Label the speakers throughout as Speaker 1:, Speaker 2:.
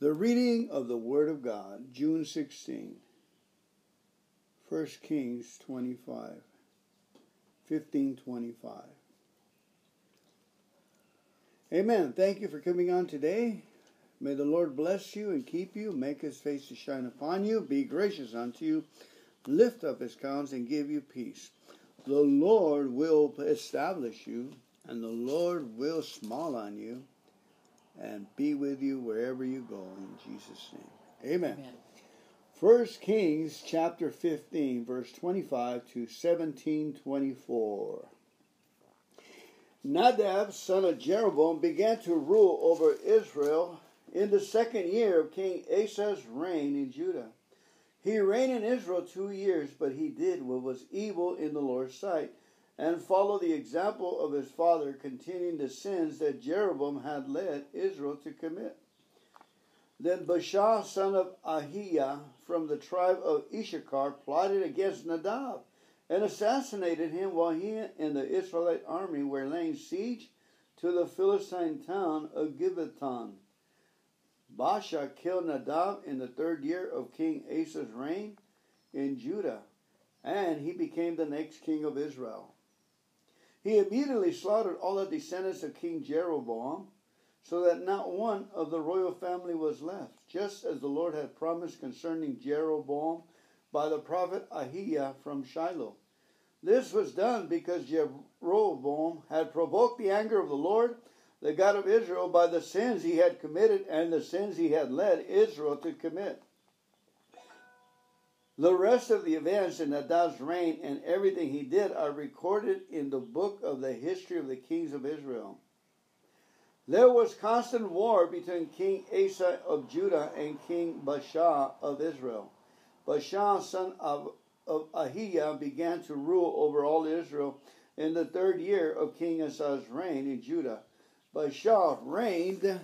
Speaker 1: The reading of the Word of God, June 16, 1 Kings 25, 1525. Amen. Thank you for coming on today. May the Lord bless you and keep you, make his face to shine upon you, be gracious unto you, lift up his countenance, and give you peace. The Lord will establish you, and the Lord will smile on you and be with you wherever you go in Jesus' name. Amen. Amen. First Kings chapter 15, verse 25 to 1724. Nadab, son of Jeroboam, began to rule over Israel in the second year of King Asa's reign in Judah. He reigned in Israel two years, but he did what was evil in the Lord's sight and follow the example of his father, continuing the sins that Jeroboam had led Israel to commit. Then Baasha, son of Ahiah, from the tribe of Issachar, plotted against Nadab and assassinated him while he and the Israelite army were laying siege to the Philistine town of Gibbethon. Baasha killed Nadab in the third year of King Asa's reign in Judah, and he became the next king of Israel. He immediately slaughtered all the descendants of King Jeroboam, so that not one of the royal family was left, just as the Lord had promised concerning Jeroboam by the prophet Ahijah from Shiloh. This was done because Jeroboam had provoked the anger of the Lord, the God of Israel, by the sins he had committed and the sins he had led Israel to commit. The rest of the events in Nadab's reign and everything he did are recorded in the book of the history of the kings of Israel. There was constant war between King Asa of Judah and King Baasha of Israel. Baasha, son of, of Ahiah, began to rule over all Israel in the third year of King Asa's reign in Judah. Baasha reigned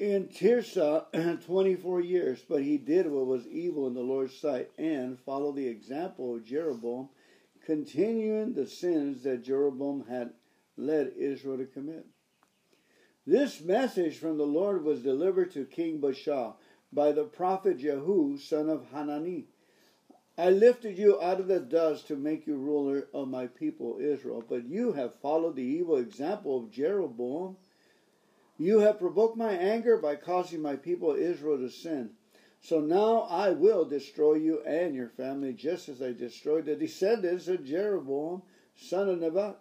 Speaker 1: in Tirzah 24 years, but he did what was evil in the Lord's sight and followed the example of Jeroboam, continuing the sins that Jeroboam had led Israel to commit. This message from the Lord was delivered to King Baasha by the prophet Jehu, son of Hanani. I lifted you out of the dust to make you ruler of my people Israel, but you have followed the evil example of Jeroboam you have provoked my anger by causing my people Israel to sin. So now I will destroy you and your family, just as I destroyed the descendants of Jeroboam, son of Nebat.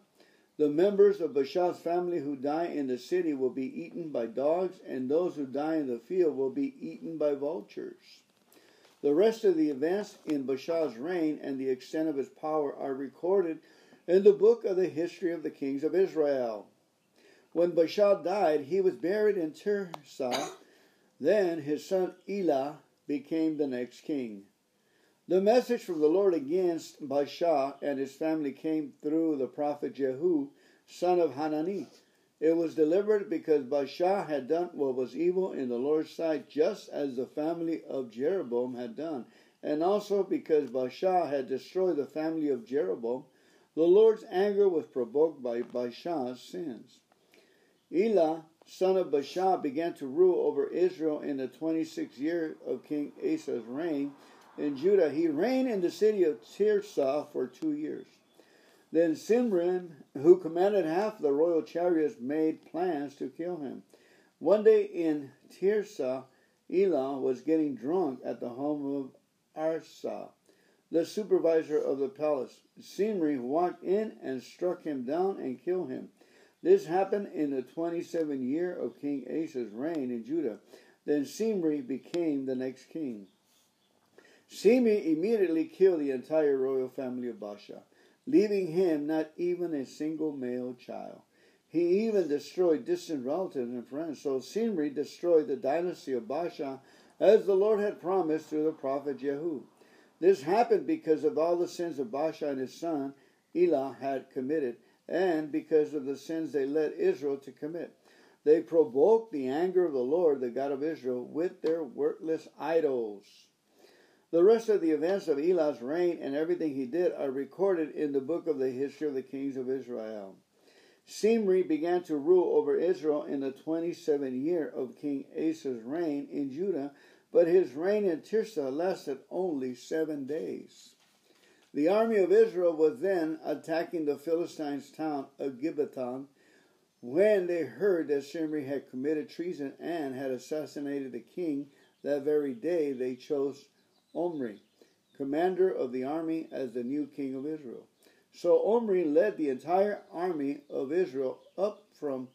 Speaker 1: The members of Baasha's family who die in the city will be eaten by dogs, and those who die in the field will be eaten by vultures. The rest of the events in Baasha's reign and the extent of his power are recorded in the book of the history of the kings of Israel. When Baasha died, he was buried in Tirzah. Then his son Elah became the next king. The message from the Lord against Baasha and his family came through the prophet Jehu, son of Hanani. It was delivered because Baasha had done what was evil in the Lord's sight, just as the family of Jeroboam had done, and also because Baasha had destroyed the family of Jeroboam. The Lord's anger was provoked by Baasha's sins. Elah, son of Baasha, began to rule over Israel in the 26th year of King Asa's reign. In Judah, he reigned in the city of Tirzah for two years. Then Zimri, who commanded half the royal chariots, made plans to kill him. One day in Tirzah, Elah was getting drunk at the home of Arza, the supervisor of the palace. Zimri walked in and struck him down and killed him. This happened in the 27th year of King Asa's reign in Judah. Then Zimri became the next king. Zimri immediately killed the entire royal family of Baasha, leaving him not even a single male child. He even destroyed distant relatives and friends. So Zimri destroyed the dynasty of Baasha as the Lord had promised through the prophet Jehu. This happened because of all the sins of Baasha and his son Elah had committed and because of the sins they led Israel to commit. They provoked the anger of the Lord, the God of Israel, with their worthless idols. The rest of the events of Elah's reign and everything he did are recorded in the book of the history of the kings of Israel. Zimri began to rule over Israel in the 27th year of King Asa's reign in Judah, but his reign in Tirzah lasted only seven days. The army of Israel was then attacking the Philistines' town of Gibbethon when they heard that Zimri had committed treason and had assassinated the king. That very day they chose Omri, commander of the army, as the new king of Israel. So Omri led the entire army of Israel up from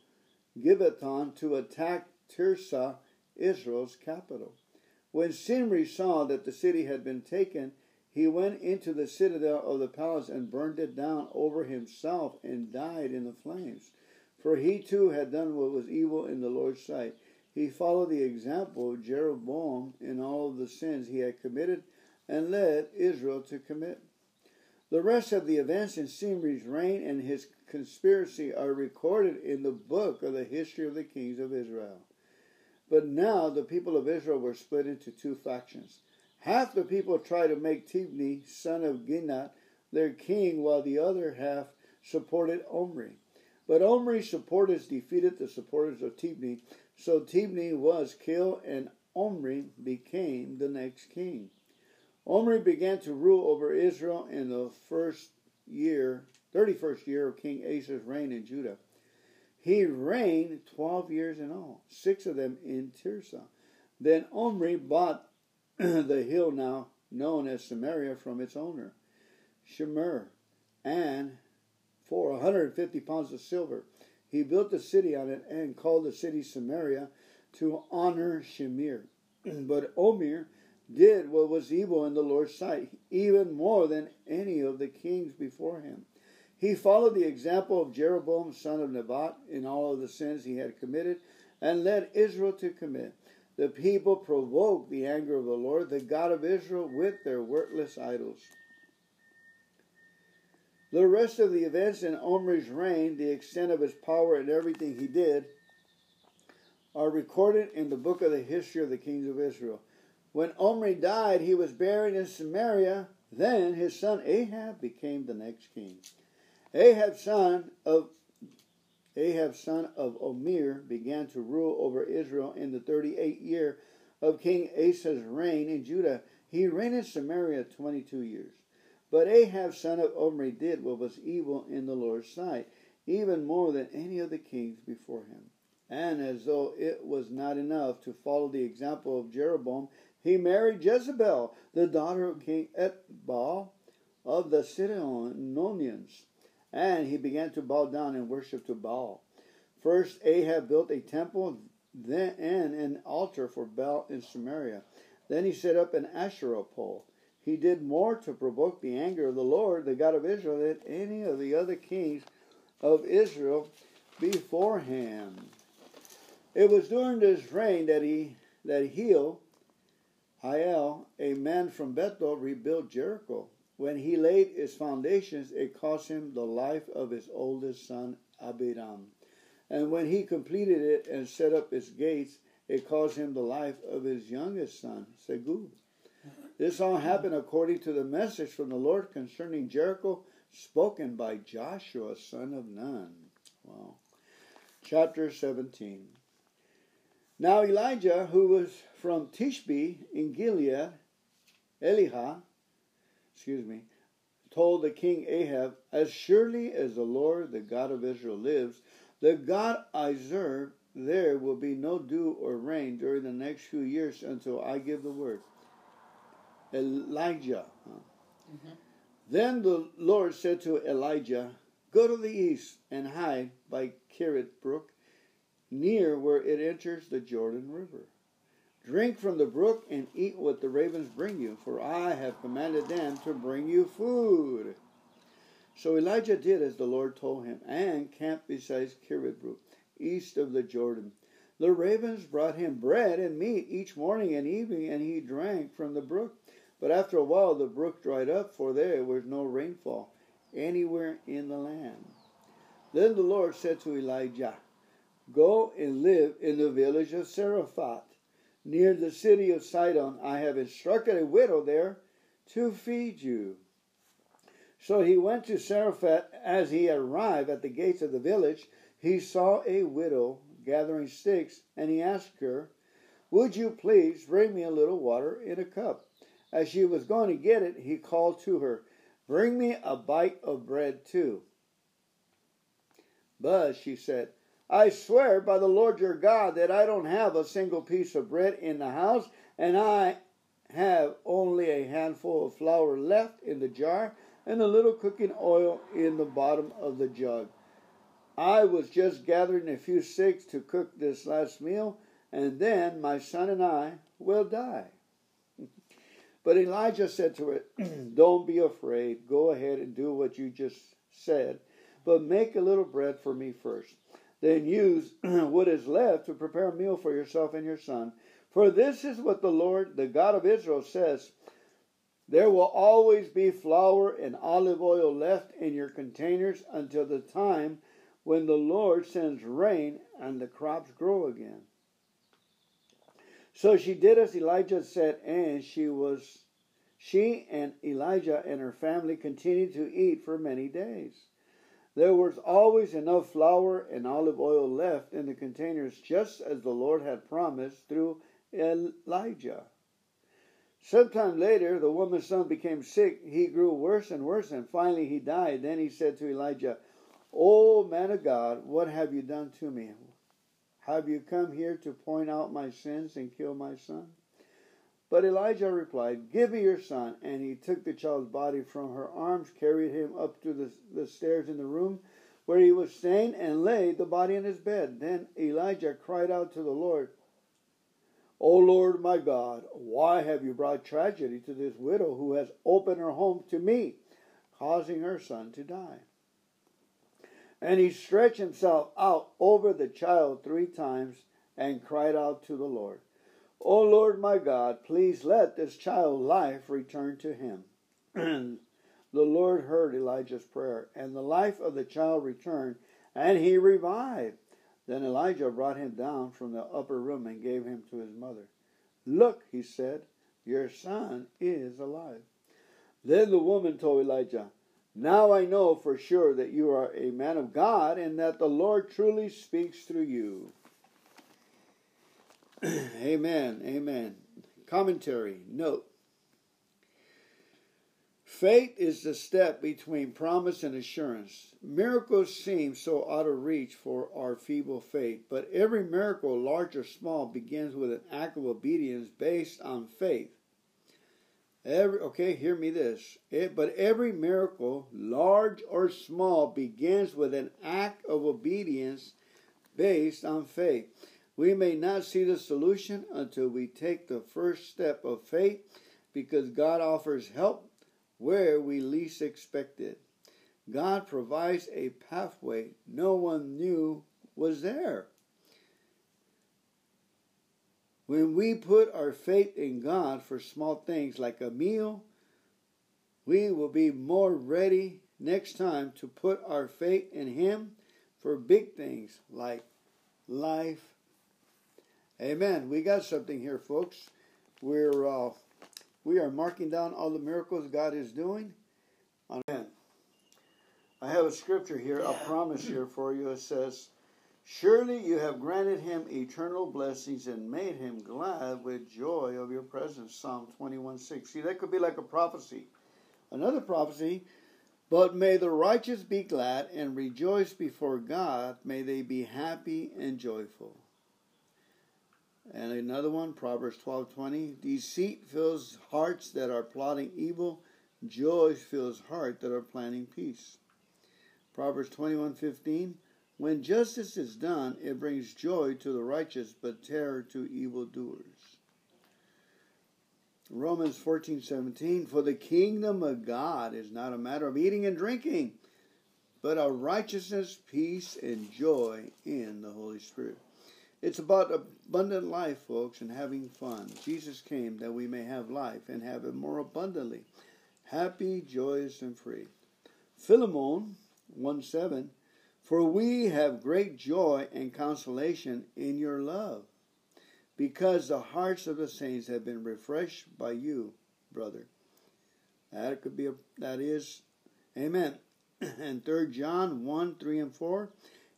Speaker 1: Gibbethon to attack Tirzah, Israel's capital. When Zimri saw that the city had been taken, he went into the citadel of the palace and burned it down over himself and died in the flames. For he too had done what was evil in the Lord's sight. He followed the example of Jeroboam in all of the sins he had committed and led Israel to commit. The rest of the events in Zimri's reign and his conspiracy are recorded in the book of the history of the kings of Israel. But now the people of Israel were split into two factions. Half the people tried to make Tibni, son of Ginath, their king, while the other half supported Omri. But Omri's supporters defeated the supporters of Tibni, so Tibni was killed and Omri became the next king. Omri began to rule over Israel in the first year, 31st year of King Asa's reign in Judah. He reigned 12 years in all, six of them in Tirzah. Then Omri bought the hill now known as Samaria from its owner, Shemer, and for 150 pounds of silver. He built a city on it and called the city Samaria to honor Shemer. but Omir did what was evil in the Lord's sight, even more than any of the kings before him. He followed the example of Jeroboam, son of Nebat, in all of the sins he had committed, and led Israel to commit. The people provoked the anger of the Lord, the God of Israel, with their worthless idols. The rest of the events in Omri's reign, the extent of his power and everything he did, are recorded in the book of the history of the kings of Israel. When Omri died, he was buried in Samaria. Then his son Ahab became the next king. Ahab, son of Ahab, son of Omir, began to rule over Israel in the 38th year of King Asa's reign in Judah. He reigned in Samaria 22 years. But Ahab, son of Omri, did what was evil in the Lord's sight, even more than any of the kings before him. And as though it was not enough to follow the example of Jeroboam, he married Jezebel, the daughter of King Etbaal of the Sidonians and he began to bow down and worship to Baal. First, Ahab built a temple then, and an altar for Baal in Samaria. Then he set up an Asherah pole. He did more to provoke the anger of the Lord, the God of Israel, than any of the other kings of Israel before him. It was during this reign that he that Hiel, Hiel, a man from Bethel, rebuilt Jericho. When he laid its foundations, it cost him the life of his oldest son, Abiram. And when he completed it and set up its gates, it cost him the life of his youngest son, Segub. This all happened according to the message from the Lord concerning Jericho, spoken by Joshua, son of Nun. Wow. Chapter 17. Now Elijah, who was from Tishbe in Gilead, Elihah, excuse me, told the king Ahab, As surely as the Lord, the God of Israel, lives, the God I serve, there will be no dew or rain during the next few years until I give the word. Elijah. Mm-hmm. Then the Lord said to Elijah, Go to the east and hide by Kerith Brook, near where it enters the Jordan River. Drink from the brook and eat what the ravens bring you, for I have commanded them to bring you food. So Elijah did as the Lord told him, and camped beside Brook, east of the Jordan. The ravens brought him bread and meat each morning and evening, and he drank from the brook. But after a while the brook dried up, for there was no rainfall anywhere in the land. Then the Lord said to Elijah, Go and live in the village of Zarephath near the city of Sidon. I have instructed a widow there to feed you. So he went to Zarephath. As he arrived at the gates of the village, he saw a widow gathering sticks, and he asked her, Would you please bring me a little water in a cup? As she was going to get it, he called to her, Bring me a bite of bread too. But she said, I swear by the Lord your God that I don't have a single piece of bread in the house, and I have only a handful of flour left in the jar and a little cooking oil in the bottom of the jug. I was just gathering a few sticks to cook this last meal, and then my son and I will die. But Elijah said to her, Don't be afraid. Go ahead and do what you just said, but make a little bread for me first. Then use what is left to prepare a meal for yourself and your son. For this is what the Lord, the God of Israel, says There will always be flour and olive oil left in your containers until the time when the Lord sends rain and the crops grow again. So she did as Elijah said, and she was she and Elijah and her family continued to eat for many days. There was always enough flour and olive oil left in the containers, just as the Lord had promised through Elijah. Sometime later, the woman's son became sick. He grew worse and worse, and finally he died. Then he said to Elijah, O man of God, what have you done to me? Have you come here to point out my sins and kill my son? But Elijah replied, Give me your son. And he took the child's body from her arms, carried him up to the, the stairs in the room where he was staying, and laid the body in his bed. Then Elijah cried out to the Lord, O Lord my God, why have you brought tragedy to this widow who has opened her home to me, causing her son to die? And he stretched himself out over the child three times and cried out to the Lord, O Lord my God, please let this child life return to him. the Lord heard Elijah's prayer, and the life of the child returned, and he revived. Then Elijah brought him down from the upper room and gave him to his mother. Look, he said, your son is alive. Then the woman told Elijah, now I know for sure that you are a man of God and that the Lord truly speaks through you. amen. Amen. Commentary. Note. Faith is the step between promise and assurance. Miracles seem so out of reach for our feeble faith, but every miracle, large or small, begins with an act of obedience based on faith. Every, okay, hear me this. It, but every miracle, large or small, begins with an act of obedience based on faith. We may not see the solution until we take the first step of faith because God offers help where we least expect it. God provides a pathway no one knew was there. When we put our faith in God for small things like a meal, we will be more ready next time to put our faith in Him for big things like life. Amen. We got something here, folks. We're uh, we are marking down all the miracles God is doing. Amen. I have a scripture here, a promise here for you. It says, Surely you have granted him eternal blessings and made him glad with joy of your presence. Psalm 21 6. See, that could be like a prophecy. Another prophecy, but may the righteous be glad and rejoice before God. May they be happy and joyful. And another one, Proverbs 12:20, deceit fills hearts that are plotting evil, joy fills heart that are planning peace. Proverbs 21:15, when justice is done, it brings joy to the righteous, but terror to evildoers. Romans 14:17, for the kingdom of God is not a matter of eating and drinking, but of righteousness, peace, and joy in the Holy Spirit. It's about abundant life, folks, and having fun. Jesus came that we may have life and have it more abundantly. Happy, joyous, and free. Philemon 1 7 For we have great joy and consolation in your love, because the hearts of the saints have been refreshed by you, brother. That could be a, that is Amen. And 3 John 1 3 and 4.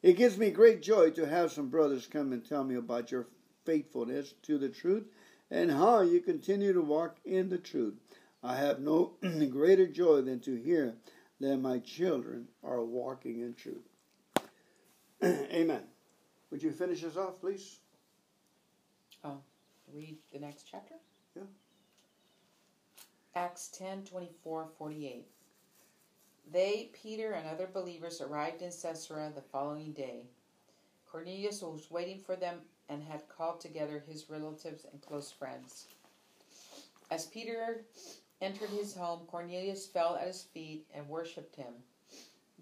Speaker 1: It gives me great joy to have some brothers come and tell me about your faithfulness to the truth and how you continue to walk in the truth. I have no greater joy than to hear that my children are walking in truth. Amen. Would you finish us off, please?
Speaker 2: Oh, read the next chapter?
Speaker 1: Yeah.
Speaker 2: Acts 10 24 48. They, Peter, and other believers arrived in Caesarea the following day. Cornelius was waiting for them and had called together his relatives and close friends. As Peter entered his home, Cornelius fell at his feet and worshipped him.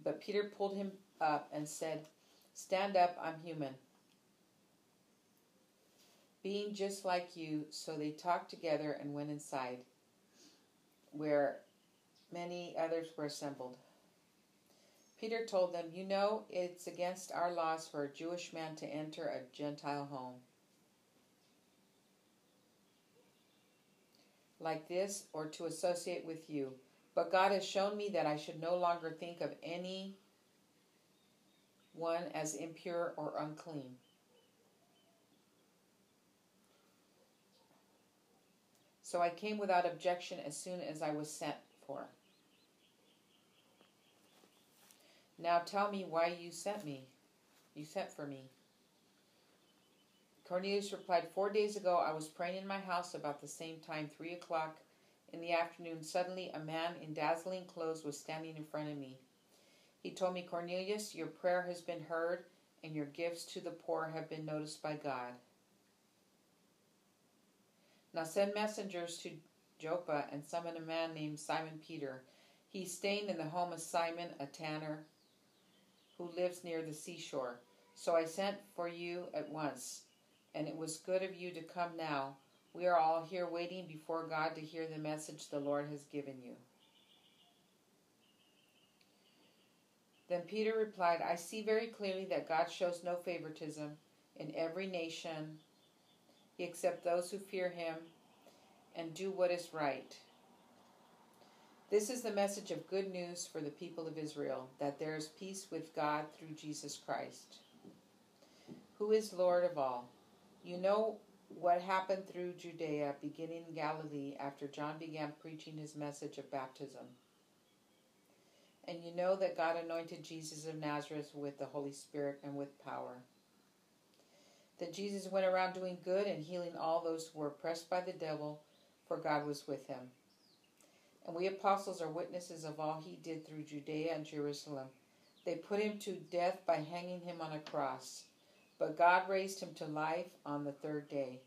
Speaker 2: But Peter pulled him up and said, Stand up, I'm human. Being just like you, so they talked together and went inside, where many others were assembled. Peter told them, You know, it's against our laws for a Jewish man to enter a Gentile home. Like this, or to associate with you. But God has shown me that I should no longer think of any one as impure or unclean. So I came without objection as soon as I was sent for. Now tell me why you sent me. You sent for me. Cornelius replied, Four days ago I was praying in my house about the same time, three o'clock in the afternoon. Suddenly a man in dazzling clothes was standing in front of me. He told me, Cornelius, your prayer has been heard, and your gifts to the poor have been noticed by God. Now send messengers to Joppa and summon a man named Simon Peter. He's staying in the home of Simon, a tanner, who lives near the seashore. So I sent for you at once, and it was good of you to come now. We are all here waiting before God to hear the message the Lord has given you. Then Peter replied, I see very clearly that God shows no favoritism in every nation. He accepts those who fear him and do what is right. This is the message of good news for the people of Israel that there is peace with God through Jesus Christ, who is Lord of all. You know what happened through Judea, beginning in Galilee, after John began preaching his message of baptism. And you know that God anointed Jesus of Nazareth with the Holy Spirit and with power. That Jesus went around doing good and healing all those who were oppressed by the devil, for God was with him. And we apostles are witnesses of all he did through Judea and Jerusalem. They put him to death by hanging him on a cross, but God raised him to life on the third day.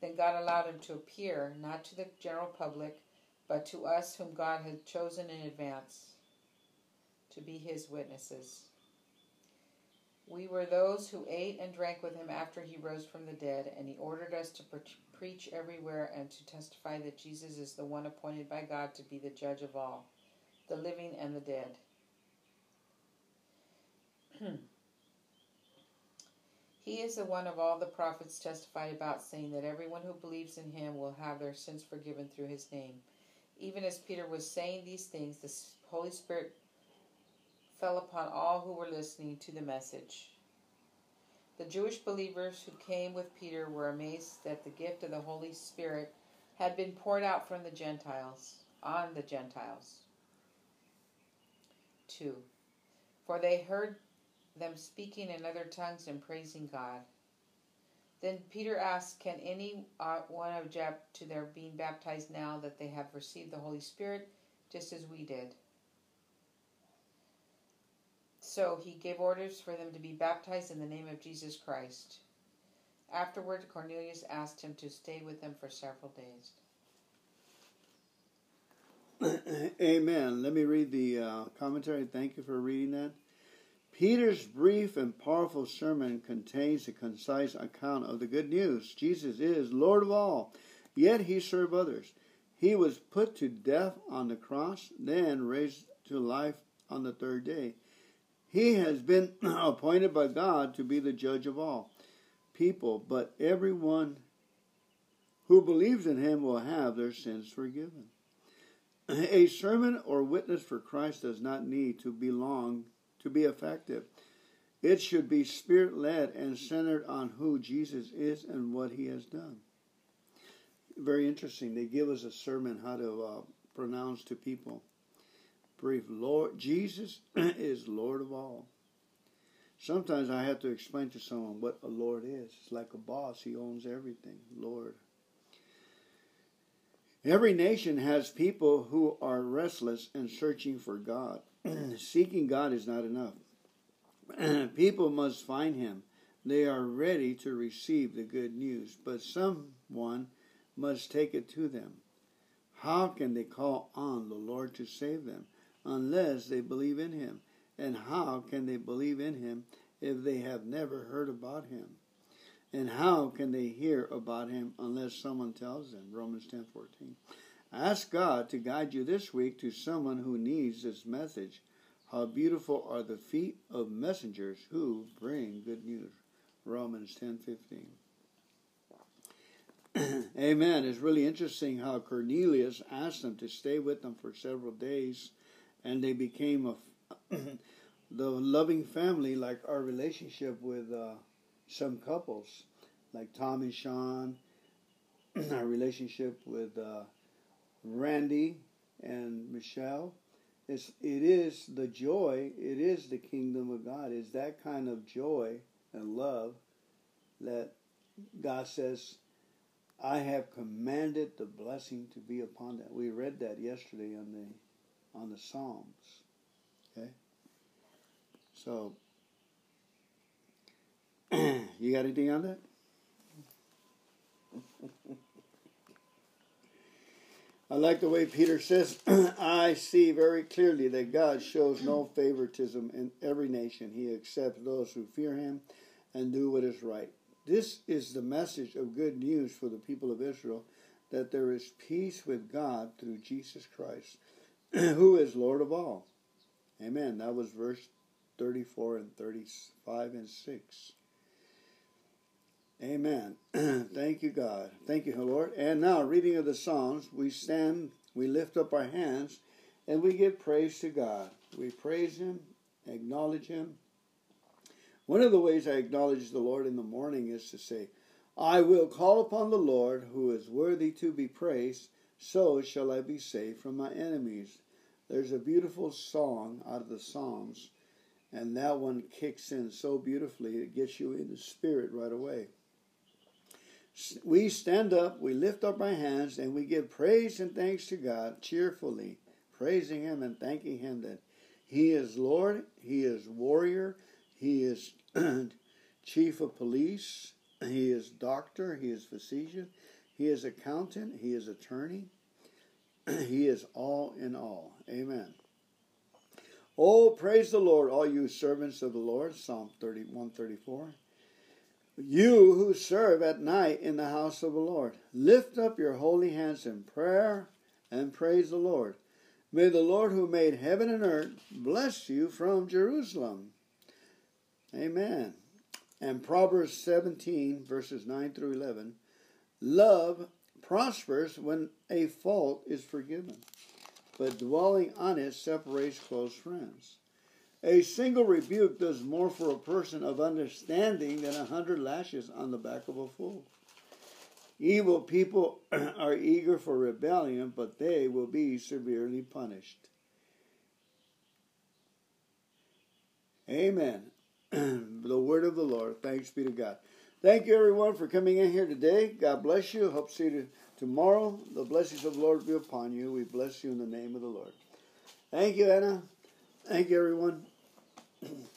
Speaker 2: Then God allowed him to appear, not to the general public, but to us whom God had chosen in advance to be his witnesses. We were those who ate and drank with him after he rose from the dead, and he ordered us to pre- preach everywhere and to testify that Jesus is the one appointed by God to be the judge of all, the living and the dead. he is the one of all the prophets testified about, saying that everyone who believes in him will have their sins forgiven through his name. Even as Peter was saying these things, the Holy Spirit fell upon all who were listening to the message. The Jewish believers who came with Peter were amazed that the gift of the Holy Spirit had been poured out from the Gentiles on the Gentiles. 2. For they heard them speaking in other tongues and praising God. Then Peter asked, Can any uh, one object to their being baptized now that they have received the Holy Spirit, just as we did? So he gave orders for them to be baptized in the name of Jesus Christ. Afterward, Cornelius asked him to stay with them for several
Speaker 1: days. Amen. Let me read the uh, commentary. Thank you for reading that. Peter's brief and powerful sermon contains a concise account of the good news. Jesus is Lord of all, yet he served others. He was put to death on the cross, then raised to life on the third day. He has been appointed by God to be the judge of all people, but everyone who believes in him will have their sins forgiven. A sermon or witness for Christ does not need to belong to be effective. It should be spirit led and centered on who Jesus is and what he has done. Very interesting. They give us a sermon how to uh, pronounce to people. Brief Lord Jesus is Lord of all. Sometimes I have to explain to someone what a Lord is. It's like a boss, he owns everything. Lord. Every nation has people who are restless and searching for God. Seeking God is not enough. people must find Him. They are ready to receive the good news, but someone must take it to them. How can they call on the Lord to save them unless they believe in Him? And how can they believe in Him if they have never heard about Him? And how can they hear about Him unless someone tells them? Romans 10 14. Ask God to guide you this week to someone who needs this message. How beautiful are the feet of messengers who bring good news. Romans 10 15. Amen. It's really interesting how Cornelius asked them to stay with them for several days, and they became a the loving family, like our relationship with uh, some couples, like Tom and Sean, our relationship with uh, Randy and Michelle. It's, it is the joy, it is the kingdom of God. It's that kind of joy and love that God says I have commanded the blessing to be upon that. We read that yesterday on the on the Psalms. Okay? So you got anything on that? I like the way Peter says, I see very clearly that God shows no favoritism in every nation. He accepts those who fear him and do what is right. This is the message of good news for the people of Israel that there is peace with God through Jesus Christ, who is Lord of all. Amen. That was verse 34 and 35 and 6. Amen. Thank you, God. Thank you, Lord. And now, reading of the Psalms, we stand, we lift up our hands, and we give praise to God. We praise Him, acknowledge Him, one of the ways I acknowledge the Lord in the morning is to say, I will call upon the Lord who is worthy to be praised, so shall I be saved from my enemies. There's a beautiful song out of the Psalms, and that one kicks in so beautifully, it gets you in the spirit right away. We stand up, we lift up our hands, and we give praise and thanks to God cheerfully, praising Him and thanking Him that He is Lord, He is warrior, he is chief of police. He is doctor. He is physician. He is accountant. He is attorney. he is all in all. Amen. Oh, praise the Lord, all you servants of the Lord. Psalm 31 34. You who serve at night in the house of the Lord, lift up your holy hands in prayer and praise the Lord. May the Lord who made heaven and earth bless you from Jerusalem. Amen. And Proverbs 17, verses 9 through 11 love prospers when a fault is forgiven, but dwelling on it separates close friends. A single rebuke does more for a person of understanding than a hundred lashes on the back of a fool. Evil people are eager for rebellion, but they will be severely punished. Amen. the word of the Lord. Thanks be to God. Thank you, everyone, for coming in here today. God bless you. Hope to see you tomorrow. The blessings of the Lord be upon you. We bless you in the name of the Lord. Thank you, Anna. Thank you, everyone.